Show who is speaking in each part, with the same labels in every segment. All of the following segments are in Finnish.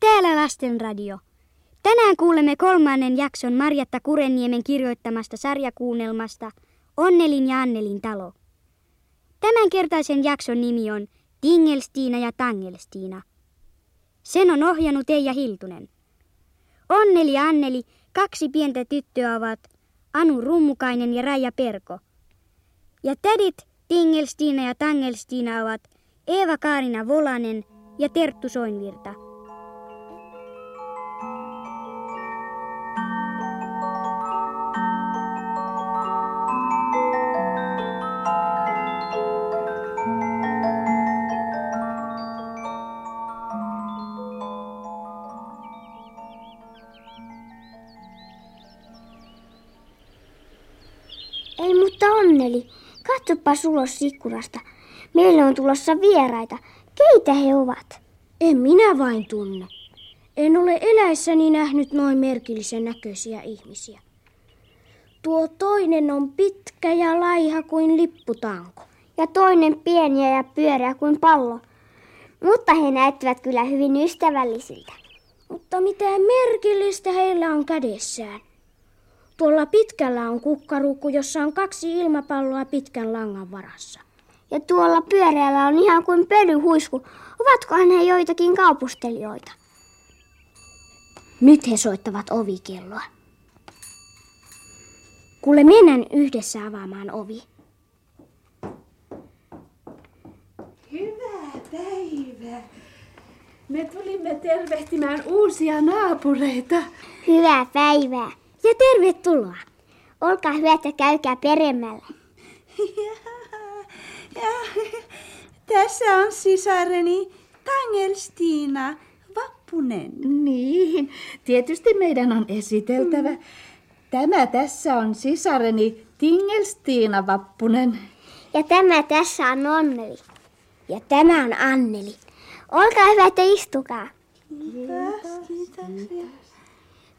Speaker 1: Täällä Lastenradio. Tänään kuulemme kolmannen jakson Marjatta Kurenniemen kirjoittamasta sarjakuunnelmasta Onnelin ja Annelin talo. Tämänkertaisen jakson nimi on Tingelstiina ja Tangelstiina. Sen on ohjannut Eija Hiltunen. Onneli ja Anneli, kaksi pientä tyttöä ovat Anu Rummukainen ja Raija Perko. Ja tädit Tingelstiina ja Tangelstiina ovat Eeva-Kaarina Volanen ja Terttu Soinvirta.
Speaker 2: Ei mutta onneli, katsopas ulos ikkunasta. Meille on tulossa vieraita. Keitä he ovat?
Speaker 3: En minä vain tunne. En ole eläessäni nähnyt noin merkillisen näköisiä ihmisiä. Tuo toinen on pitkä ja laiha kuin lipputanko.
Speaker 2: Ja toinen pieniä ja pyöreä kuin pallo. Mutta he näyttävät kyllä hyvin ystävällisiltä.
Speaker 3: Mutta mitä merkillistä heillä on kädessään? Tuolla pitkällä on kukkaruukku, jossa on kaksi ilmapalloa pitkän langan varassa.
Speaker 2: Ja tuolla pyöreällä on ihan kuin pölyhuisku. Ovatkohan he joitakin kaupustelijoita?
Speaker 3: Nyt he soittavat ovikelloa. Kuule, mennään yhdessä avaamaan ovi.
Speaker 4: Hyvää päivää. Me tulimme tervehtimään uusia naapureita.
Speaker 2: Hyvää päivää.
Speaker 3: Ja tervetuloa.
Speaker 2: Olkaa hyvät ja käykää peremmällä.
Speaker 4: Ja, ja, tässä on sisareni Tangelstiina Vappunen.
Speaker 5: Niin, tietysti meidän on esiteltävä. Mm. Tämä tässä on sisareni Tingelstiina Vappunen.
Speaker 2: Ja tämä tässä on Onneli.
Speaker 3: Ja tämä on Anneli.
Speaker 2: Olkaa hyvät ja istukaa.
Speaker 4: Kiitos, kiitos.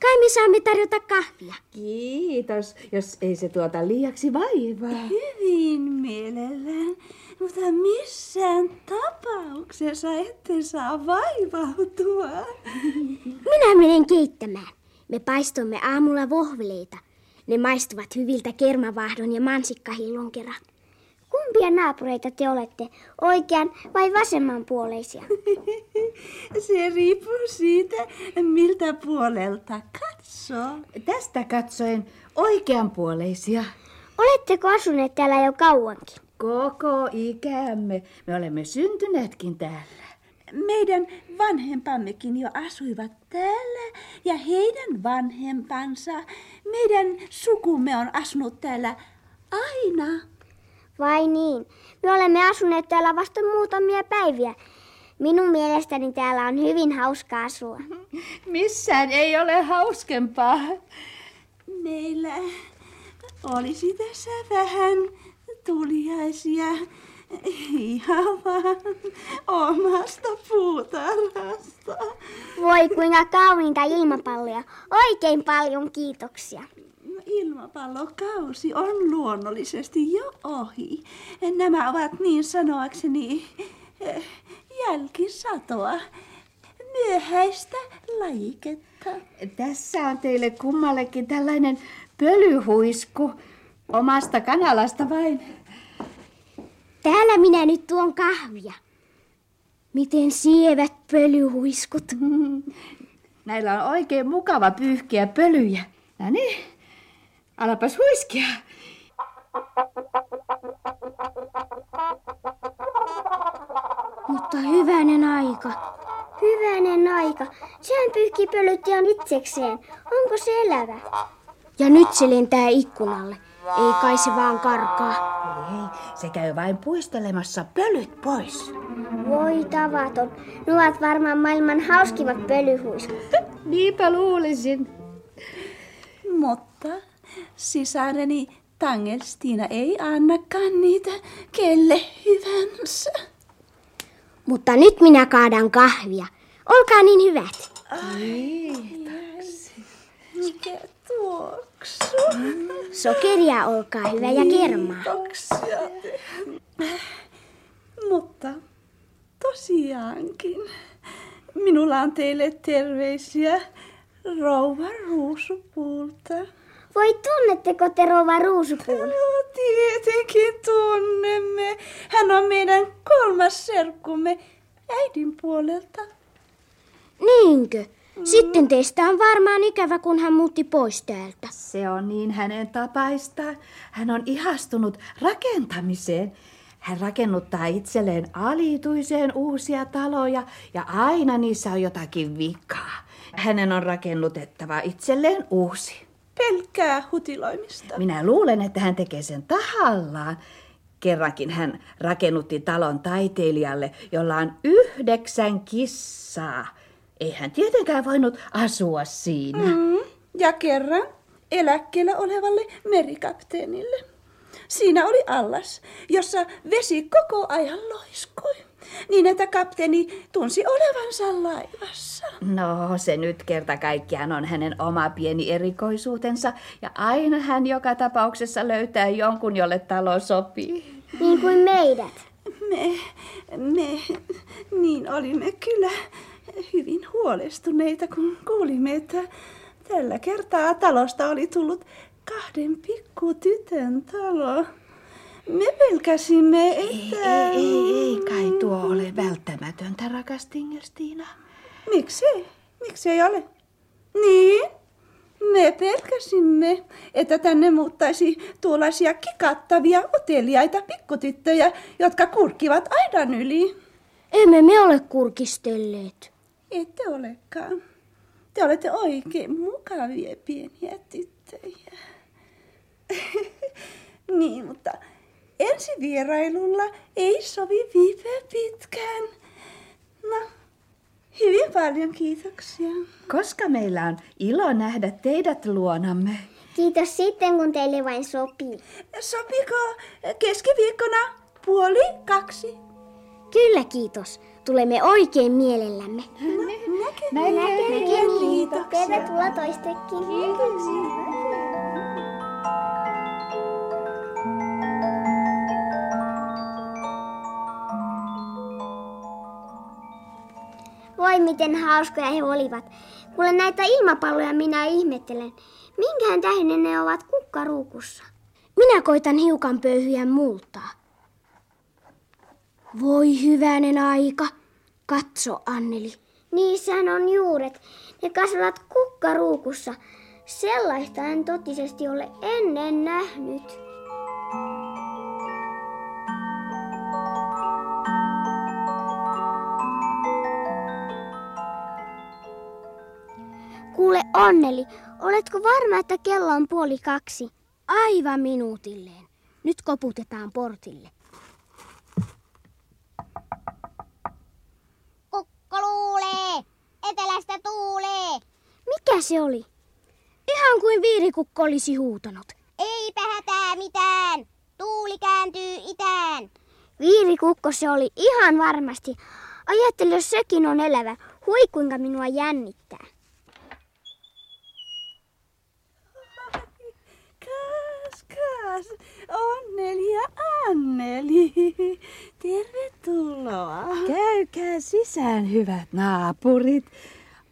Speaker 3: Kai me saamme tarjota kahvia.
Speaker 5: Kiitos, jos ei se tuota liiaksi vaivaa.
Speaker 4: Hyvin mielellään, mutta missään tapauksessa ette saa vaivautua.
Speaker 3: Minä menen keittämään. Me paistomme aamulla vohveleita. Ne maistuvat hyviltä kermavahdon ja mansikkahillon kerran.
Speaker 2: Kumpia naapureita te olette, oikean vai vasemmanpuoleisia?
Speaker 4: Se riippuu siitä, miltä puolelta katsoo.
Speaker 5: Tästä katsoen oikeanpuoleisia.
Speaker 2: Oletteko asuneet täällä jo kauankin?
Speaker 5: Koko ikämme. Me olemme syntyneetkin täällä.
Speaker 4: Meidän vanhempammekin jo asuivat täällä ja heidän vanhempansa. Meidän sukumme on asunut täällä aina.
Speaker 2: Vai niin? Me olemme asuneet täällä vasta muutamia päiviä. Minun mielestäni täällä on hyvin hauska asua.
Speaker 5: Missään ei ole hauskempaa.
Speaker 4: Meillä olisi tässä vähän tuliaisia ihan vaan omasta puutarhasta.
Speaker 2: Voi kuinka kauniita ilmapalloja. Oikein paljon kiitoksia.
Speaker 4: Ilmapallokausi on luonnollisesti jo ohi. Nämä ovat niin sanoakseni eh, jälkisatoa, myöhäistä lajiketta.
Speaker 5: Tässä on teille kummallekin tällainen pölyhuisku omasta kanalasta vain.
Speaker 3: Täällä minä nyt tuon kahvia. Miten sievät pölyhuiskut.
Speaker 5: Näillä on oikein mukava pyyhkiä pölyjä. No niin, alapas huiskia.
Speaker 3: Mutta hyvänen aika.
Speaker 2: Hyvänen aika. Sehän pyyhkii pölyt ihan itsekseen. Onko se elävä?
Speaker 3: Ja nyt se lentää ikkunalle. Ei kai se vaan karkaa.
Speaker 5: Ei, se käy vain puistelemassa pölyt pois.
Speaker 2: Voi tavaton. Ne ovat varmaan maailman hauskimmat pölyhuiskut.
Speaker 5: Niinpä luulisin.
Speaker 4: Mutta sisareni Tangelstiina ei annakaan niitä kelle hyvänsä.
Speaker 3: Mutta nyt minä kaadan kahvia. Olkaa niin hyvät.
Speaker 4: Mikä tuoksu.
Speaker 2: Sokeria, olkaa hyvä, ja kermaa.
Speaker 4: Kiitoksia. Mutta tosiaankin, minulla on teille terveisiä rouva Ruusupuulta.
Speaker 2: Voi tunnetteko te rouva Ruusupuun?
Speaker 4: No tietenkin tunnemme. Hän on meidän kolmas serkkumme äidin puolelta.
Speaker 3: Niinkö? Sitten teistä on varmaan ikävä, kun hän muutti pois täältä.
Speaker 5: Se on niin hänen tapaista. Hän on ihastunut rakentamiseen. Hän rakennuttaa itselleen alituiseen uusia taloja ja aina niissä on jotakin vikaa. Hänen on rakennutettava itselleen uusi.
Speaker 4: Pelkkää hutiloimista.
Speaker 5: Minä luulen, että hän tekee sen tahallaan. Kerrankin hän rakennutti talon taiteilijalle, jolla on yhdeksän kissaa. Ei hän tietenkään voinut asua siinä.
Speaker 4: Mm. Ja kerran eläkkeellä olevalle merikapteenille. Siinä oli allas, jossa vesi koko ajan loiskui, niin että kapteeni tunsi olevansa laivassa.
Speaker 5: No, se nyt kerta kaikkiaan on hänen oma pieni erikoisuutensa, ja aina hän joka tapauksessa löytää jonkun, jolle talo sopii.
Speaker 2: Niin kuin meidät.
Speaker 4: Me, me, niin olimme kyllä hyvin huolestuneita, kun kuulimme, että tällä kertaa talosta oli tullut kahden pikkutytön talo. Me pelkäsimme, että...
Speaker 5: Ei, ei, ei kai tuo ole välttämätöntä, rakas Tingelstiina.
Speaker 4: Miksei? Miksi ei ole? Niin? Me pelkäsimme, että tänne muuttaisi tuollaisia kikattavia uteliaita pikkutyttöjä, jotka kurkkivat aidan yli.
Speaker 3: Emme me ole kurkistelleet.
Speaker 4: Ette olekaan. Te olette oikein mukavia pieniä tyttöjä. niin, mutta ensi vierailulla ei sovi viipeä pitkään. No, hyvin paljon kiitoksia.
Speaker 5: Koska meillä on ilo nähdä teidät luonamme.
Speaker 2: Kiitos sitten, kun teille vain sopii.
Speaker 4: Sopiko keskiviikkona puoli kaksi?
Speaker 2: Kyllä, kiitos. Tulemme oikein mielellämme.
Speaker 4: Näkemiin. Kiitoksia.
Speaker 2: Tervetuloa toistekin. Voi miten hauskoja he olivat. Kuule näitä ilmapalloja minä ihmettelen. Minkähän tähden ne ovat kukkaruukussa?
Speaker 3: Minä koitan hiukan pöyhyä multaa. Voi hyvänen aika. Katso, Anneli.
Speaker 2: Niissähän on juuret. Ne kasvavat kukkaruukussa. Sellaista en totisesti ole ennen nähnyt. Onneli, oletko varma, että kello on puoli kaksi?
Speaker 3: Aivan minuutilleen. Nyt koputetaan portille.
Speaker 6: Kukko luulee, etelästä tuulee.
Speaker 2: Mikä se oli?
Speaker 3: Ihan kuin viirikukko olisi huutanut.
Speaker 6: Eipä hätää mitään, tuuli kääntyy itään.
Speaker 2: Viirikukko se oli ihan varmasti. Ajattele, jos sekin on elävä. Hui kuinka minua jännittää.
Speaker 4: Kas, Onneli ja Anneli. Tervetuloa.
Speaker 5: Käykää sisään, hyvät naapurit.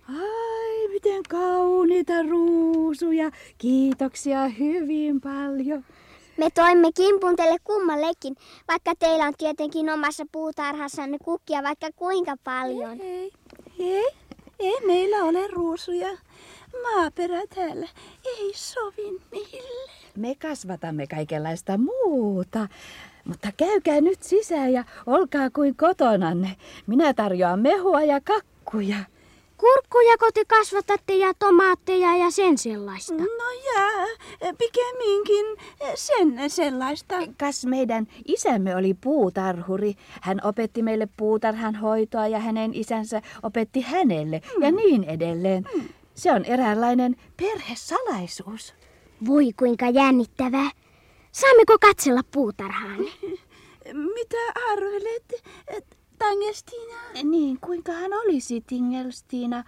Speaker 5: Ai, miten kauniita ruusuja. Kiitoksia hyvin paljon.
Speaker 2: Me toimme kimpun teille kummallekin, vaikka teillä on tietenkin omassa puutarhassanne kukkia vaikka kuinka paljon.
Speaker 4: Ei, ei, ei meillä ole ruusuja. Maaperä täällä ei sovi niille.
Speaker 5: Me kasvatamme kaikenlaista muuta. Mutta käykää nyt sisään ja olkaa kuin kotonanne. Minä tarjoan mehua ja kakkuja.
Speaker 3: Kurkkujako te kasvatatte ja tomaatteja ja sen sellaista?
Speaker 4: No ja pikemminkin sen sellaista.
Speaker 5: Kas meidän isämme oli puutarhuri. Hän opetti meille puutarhan hoitoa ja hänen isänsä opetti hänelle ja niin edelleen. Se on eräänlainen perhesalaisuus.
Speaker 2: Voi kuinka jännittävää. Saammeko katsella puutarhaan?
Speaker 4: Mitä arvelet, Tangestina?
Speaker 5: Niin, kuinka hän olisi, Tingelstiina?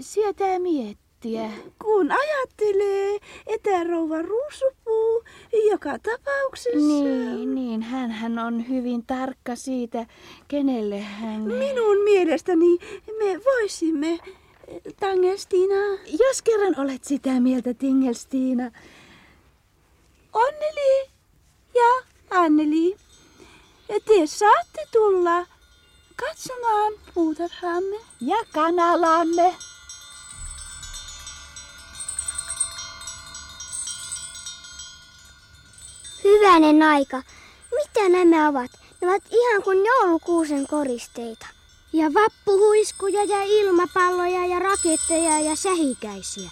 Speaker 5: Sietää miettiä.
Speaker 4: Kun ajattelee, että rouva Ruusupuu joka tapauksessa.
Speaker 5: Niin, niin. Hän, hän on hyvin tarkka siitä, kenelle hän...
Speaker 4: Minun mielestäni me voisimme, Tangestiina.
Speaker 5: Jos kerran olet sitä mieltä, Tingelstiina.
Speaker 4: Onneli ja Anneli, te saatte tulla katsomaan puutarhaamme.
Speaker 5: Ja kanalamme.
Speaker 2: Hyvänen aika. Mitä nämä ovat? Ne ovat ihan kuin joulukuusen koristeita.
Speaker 3: Ja vappuhuiskuja ja ilmapalloja ja raketteja ja sähikäisiä.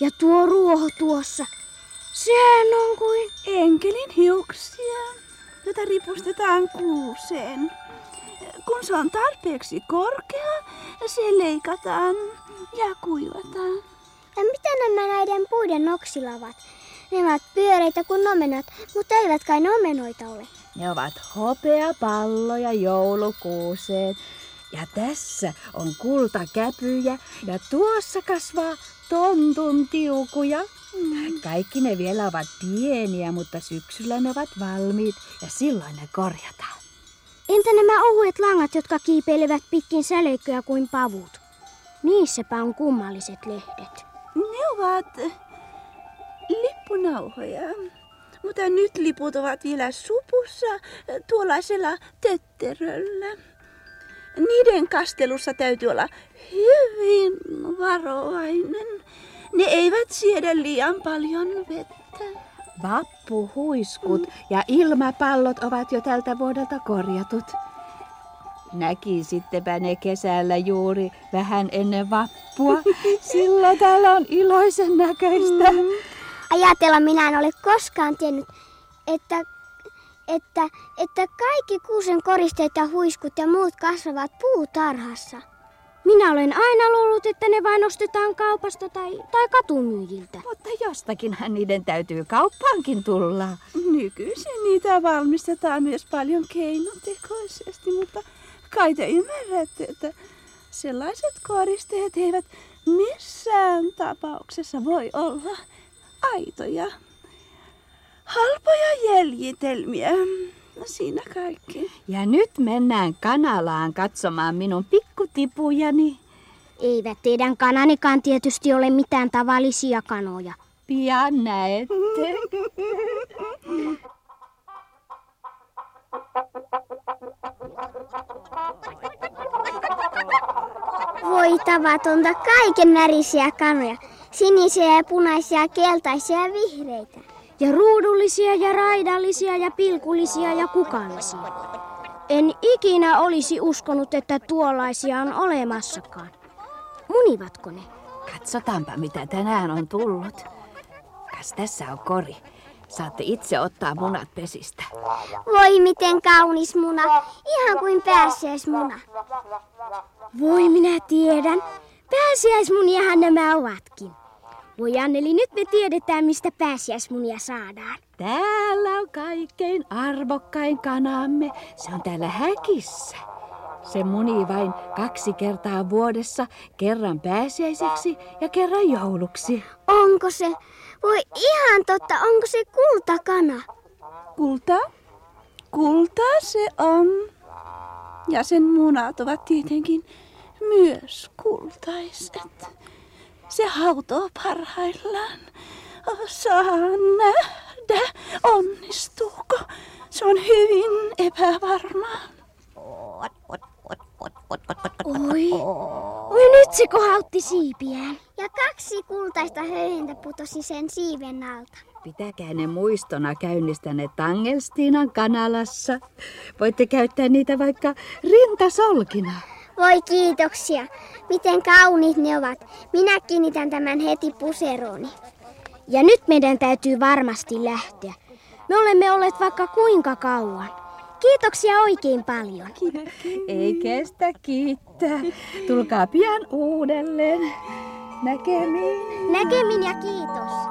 Speaker 3: Ja tuo ruoho tuossa, sehän on kuin...
Speaker 4: Enkelin hiuksia, jota ripustetaan kuuseen. Kun se on tarpeeksi korkea, se leikataan ja kuivataan.
Speaker 2: Ja mitä nämä näiden puiden oksilla ovat? Ne ovat pyöreitä kuin omenat, mutta eivät kai ne omenoita ole.
Speaker 5: Ne ovat hopeapalloja joulukuuseen. Ja tässä on kultakäpyjä ja tuossa kasvaa tontun tiukuja. Kaikki ne vielä ovat pieniä, mutta syksyllä ne ovat valmiit ja silloin ne korjataan.
Speaker 3: Entä nämä ohuet langat, jotka kiipeilevät pitkin säleikköjä kuin pavut? Niissäpä on kummalliset lehdet.
Speaker 4: Ne ovat lippunauhoja. Mutta nyt liput ovat vielä supussa tuollaisella tötteröllä. Niiden kastelussa täytyy olla hyvin varovainen. Ne eivät siedä liian paljon vettä.
Speaker 5: Vappuhuiskut ja ilmapallot ovat jo tältä vuodelta korjatut. Näkisittepä ne kesällä juuri vähän ennen vappua. Silloin täällä on iloisen näköistä. Mm.
Speaker 2: Ajatella minä en ole koskaan tiennyt, että, että, että kaikki kuusen koristeet ja huiskut ja muut kasvavat puutarhassa.
Speaker 3: Minä olen aina luullut, että ne vain ostetaan kaupasta tai, tai katumyyjiltä.
Speaker 5: Mutta jostakinhan niiden täytyy kauppaankin tulla.
Speaker 4: Nykyisin niitä valmistetaan myös paljon keinotekoisesti, mutta kai te ymmärrätte, että sellaiset koristeet eivät missään tapauksessa voi olla aitoja. Halpoja jäljitelmiä. No siinä kaikki.
Speaker 5: Ja nyt mennään kanalaan katsomaan minun pikkutipujani.
Speaker 3: Eivät teidän kananikaan tietysti ole mitään tavallisia kanoja.
Speaker 5: Pian näette.
Speaker 2: Voi tavatonta kaiken värisiä kanoja. Sinisiä ja punaisia, keltaisia ja vihreitä.
Speaker 3: Ja ruudullisia ja raidallisia ja pilkullisia ja kukallisia. En ikinä olisi uskonut, että tuollaisia on olemassakaan. Munivatko ne?
Speaker 5: Katsotaanpa, mitä tänään on tullut. Kas tässä on kori. Saatte itse ottaa munat pesistä.
Speaker 2: Voi miten kaunis muna, ihan kuin pääsiäismuna.
Speaker 3: Voi minä tiedän. Pääsiäismuniahan nämä ovatkin. Voi Anneli, nyt me tiedetään, mistä pääsiäismunia saadaan.
Speaker 5: Täällä on kaikkein arvokkain kanamme. Se on täällä häkissä. Se munii vain kaksi kertaa vuodessa, kerran pääsiäiseksi ja kerran jouluksi.
Speaker 2: Onko se? Voi ihan totta, onko se kultakana?
Speaker 4: Kulta? Kulta se on. Ja sen munat ovat tietenkin myös kultaiset. Se hautoo parhaillaan. Saa nähdä, onnistuuko. Se on hyvin epävarmaa.
Speaker 3: Oi, oi nyt se kohautti siipiään.
Speaker 2: Ja kaksi kultaista höyhentä putosi sen siiven alta.
Speaker 5: Pitäkää ne muistona käynnistänne Tangelstiinan kanalassa. Voitte käyttää niitä vaikka rintasolkina.
Speaker 2: Voi kiitoksia. Miten kauniit ne ovat. Minä kiinnitän tämän heti puserooni.
Speaker 3: Ja nyt meidän täytyy varmasti lähteä. Me olemme olleet vaikka kuinka kauan. Kiitoksia oikein paljon.
Speaker 5: Ei kestä kiittää. Tulkaa pian uudelleen. Näkemiin.
Speaker 2: Näkemiin ja kiitos.